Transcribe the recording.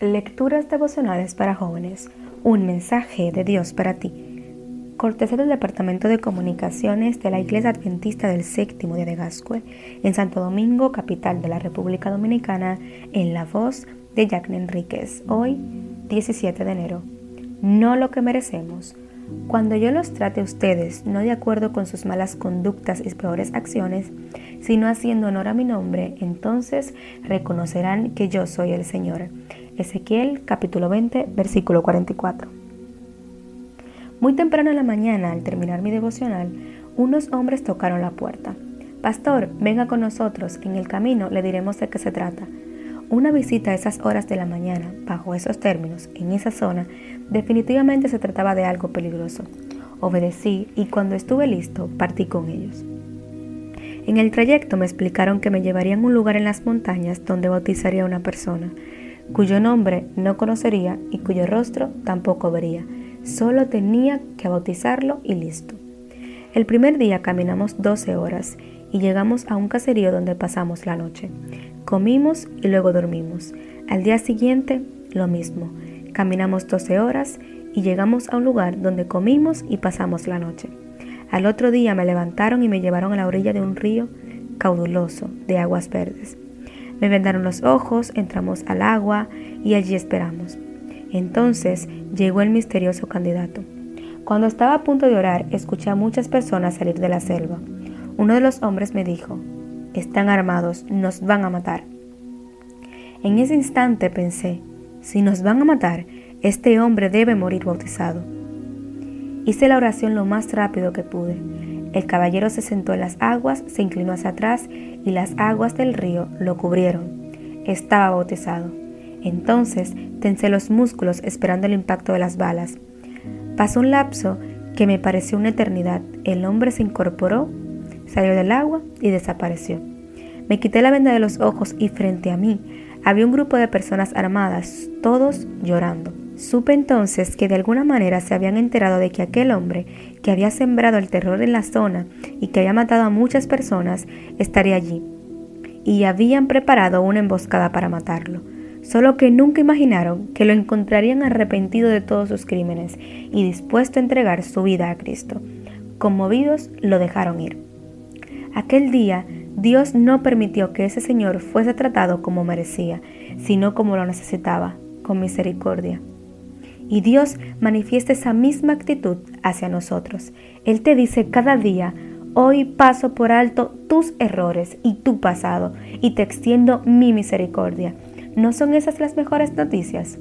Lecturas devocionales para jóvenes. Un mensaje de Dios para ti. Cortesía del Departamento de Comunicaciones de la Iglesia Adventista del Séptimo Día de Gascue en Santo Domingo, capital de la República Dominicana, en la voz de Jacqueline Enríquez. Hoy, 17 de enero. No lo que merecemos. Cuando yo los trate a ustedes no de acuerdo con sus malas conductas y peores acciones, sino haciendo honor a mi nombre, entonces reconocerán que yo soy el Señor. Ezequiel capítulo 20, versículo 44. Muy temprano en la mañana, al terminar mi devocional, unos hombres tocaron la puerta. Pastor, venga con nosotros, en el camino le diremos de qué se trata. Una visita a esas horas de la mañana, bajo esos términos, en esa zona, definitivamente se trataba de algo peligroso. Obedecí y cuando estuve listo, partí con ellos. En el trayecto me explicaron que me llevarían a un lugar en las montañas donde bautizaría a una persona cuyo nombre no conocería y cuyo rostro tampoco vería. Solo tenía que bautizarlo y listo. El primer día caminamos 12 horas y llegamos a un caserío donde pasamos la noche. Comimos y luego dormimos. Al día siguiente, lo mismo. Caminamos 12 horas y llegamos a un lugar donde comimos y pasamos la noche. Al otro día me levantaron y me llevaron a la orilla de un río cauduloso de aguas verdes. Me vendaron los ojos, entramos al agua y allí esperamos. Entonces llegó el misterioso candidato. Cuando estaba a punto de orar, escuché a muchas personas salir de la selva. Uno de los hombres me dijo, están armados, nos van a matar. En ese instante pensé, si nos van a matar, este hombre debe morir bautizado. Hice la oración lo más rápido que pude. El caballero se sentó en las aguas, se inclinó hacia atrás y las aguas del río lo cubrieron. Estaba bautizado. Entonces tensé los músculos esperando el impacto de las balas. Pasó un lapso que me pareció una eternidad. El hombre se incorporó, salió del agua y desapareció. Me quité la venda de los ojos y frente a mí había un grupo de personas armadas, todos llorando. Supe entonces que de alguna manera se habían enterado de que aquel hombre que había sembrado el terror en la zona y que había matado a muchas personas estaría allí. Y habían preparado una emboscada para matarlo. Solo que nunca imaginaron que lo encontrarían arrepentido de todos sus crímenes y dispuesto a entregar su vida a Cristo. Conmovidos, lo dejaron ir. Aquel día, Dios no permitió que ese señor fuese tratado como merecía, sino como lo necesitaba, con misericordia. Y Dios manifiesta esa misma actitud hacia nosotros. Él te dice cada día, hoy paso por alto tus errores y tu pasado y te extiendo mi misericordia. ¿No son esas las mejores noticias?